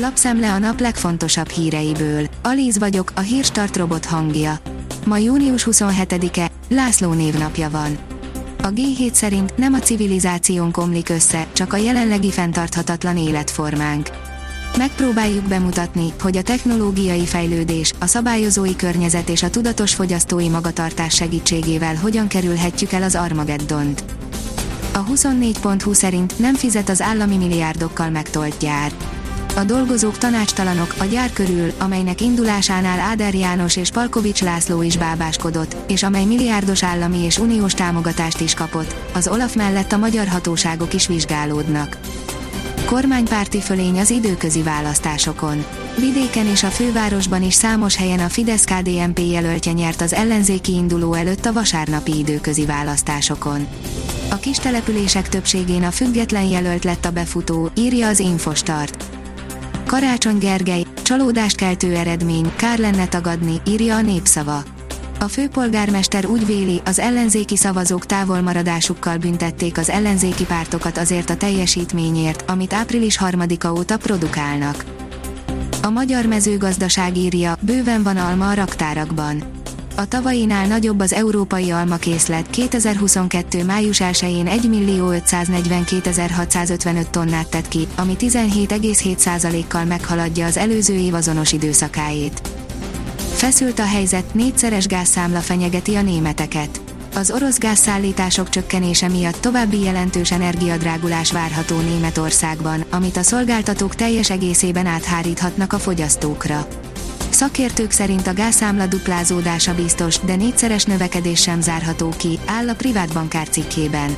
Lapszemle a nap legfontosabb híreiből. Alíz vagyok, a hírstart robot hangja. Ma június 27-e, László névnapja van. A G7 szerint nem a civilizáción komlik össze, csak a jelenlegi fenntarthatatlan életformánk. Megpróbáljuk bemutatni, hogy a technológiai fejlődés, a szabályozói környezet és a tudatos fogyasztói magatartás segítségével hogyan kerülhetjük el az Armageddont. A 24.20 szerint nem fizet az állami milliárdokkal megtolt gyár. A dolgozók tanácstalanok a gyár körül, amelynek indulásánál Áder János és Palkovics László is bábáskodott, és amely milliárdos állami és uniós támogatást is kapott, az Olaf mellett a magyar hatóságok is vizsgálódnak. Kormánypárti fölény az időközi választásokon. Vidéken és a fővárosban is számos helyen a Fidesz-KDNP jelöltje nyert az ellenzéki induló előtt a vasárnapi időközi választásokon. A kis települések többségén a független jelölt lett a befutó, írja az Infostart. Karácsony Gergely, csalódást keltő eredmény, kár lenne tagadni, írja a népszava. A főpolgármester úgy véli, az ellenzéki szavazók távolmaradásukkal büntették az ellenzéki pártokat azért a teljesítményért, amit április 3-a óta produkálnak. A magyar mezőgazdaság írja, bőven van alma a raktárakban. A tavainál nagyobb az európai almakészlet 2022. május 1-én 1.542.655 tonnát tett ki, ami 17,7%-kal meghaladja az előző év azonos időszakáét. Feszült a helyzet, négyszeres gázszámla fenyegeti a németeket. Az orosz gázszállítások csökkenése miatt további jelentős energiadrágulás várható Németországban, amit a szolgáltatók teljes egészében átháríthatnak a fogyasztókra. Szakértők szerint a gázszámla duplázódása biztos, de négyszeres növekedés sem zárható ki, áll a privát bankár cikkében.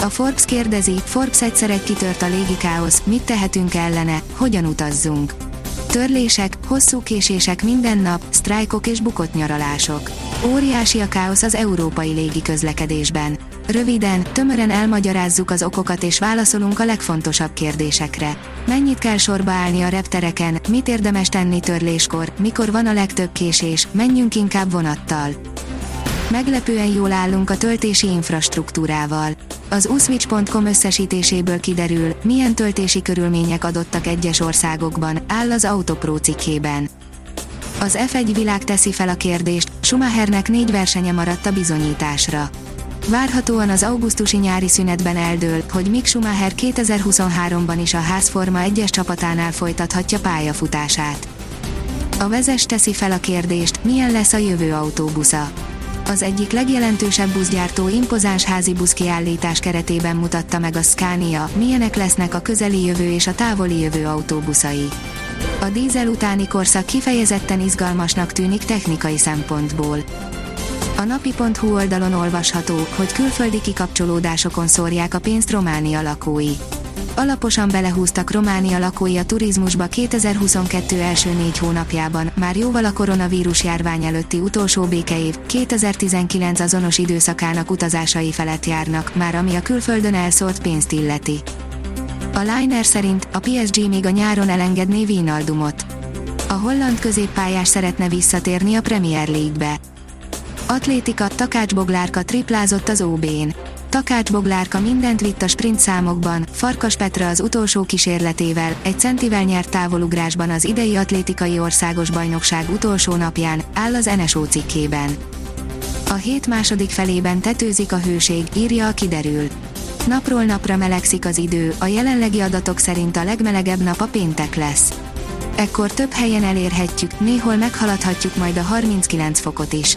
A Forbes kérdezi, Forbes egyszer egy kitört a légi káosz, mit tehetünk ellene, hogyan utazzunk. Törlések, hosszú késések minden nap, sztrájkok és bukott nyaralások. Óriási a káosz az európai légi közlekedésben. Röviden, tömören elmagyarázzuk az okokat és válaszolunk a legfontosabb kérdésekre. Mennyit kell sorba állni a reptereken, mit érdemes tenni törléskor, mikor van a legtöbb késés, menjünk inkább vonattal. Meglepően jól állunk a töltési infrastruktúrával. Az uswitch.com összesítéséből kiderül, milyen töltési körülmények adottak egyes országokban, áll az Autopro cikkében. Az F1 világ teszi fel a kérdést, Schumachernek négy versenye maradt a bizonyításra. Várhatóan az augusztusi nyári szünetben eldől, hogy Mick Schumacher 2023-ban is a házforma egyes csapatánál folytathatja pályafutását. A vezes teszi fel a kérdést, milyen lesz a jövő autóbusza az egyik legjelentősebb buszgyártó impozáns házi buszkiállítás keretében mutatta meg a Scania, milyenek lesznek a közeli jövő és a távoli jövő autóbuszai. A dízel utáni korszak kifejezetten izgalmasnak tűnik technikai szempontból. A napi.hu oldalon olvasható, hogy külföldi kikapcsolódásokon szórják a pénzt Románia lakói alaposan belehúztak Románia lakói a turizmusba 2022 első négy hónapjában, már jóval a koronavírus járvány előtti utolsó békeév, 2019 azonos időszakának utazásai felett járnak, már ami a külföldön elszólt pénzt illeti. A Liner szerint a PSG még a nyáron elengedné Vínaldumot. A holland középpályás szeretne visszatérni a Premier League-be. Atlétika, Takács Boglárka triplázott az OB-n. Takács Boglárka mindent vitt a sprint számokban, Farkas Petra az utolsó kísérletével, egy centivel nyert távolugrásban az idei atlétikai országos bajnokság utolsó napján, áll az NSO cikkében. A hét második felében tetőzik a hőség, írja a kiderül. Napról napra melegszik az idő, a jelenlegi adatok szerint a legmelegebb nap a péntek lesz. Ekkor több helyen elérhetjük, néhol meghaladhatjuk majd a 39 fokot is.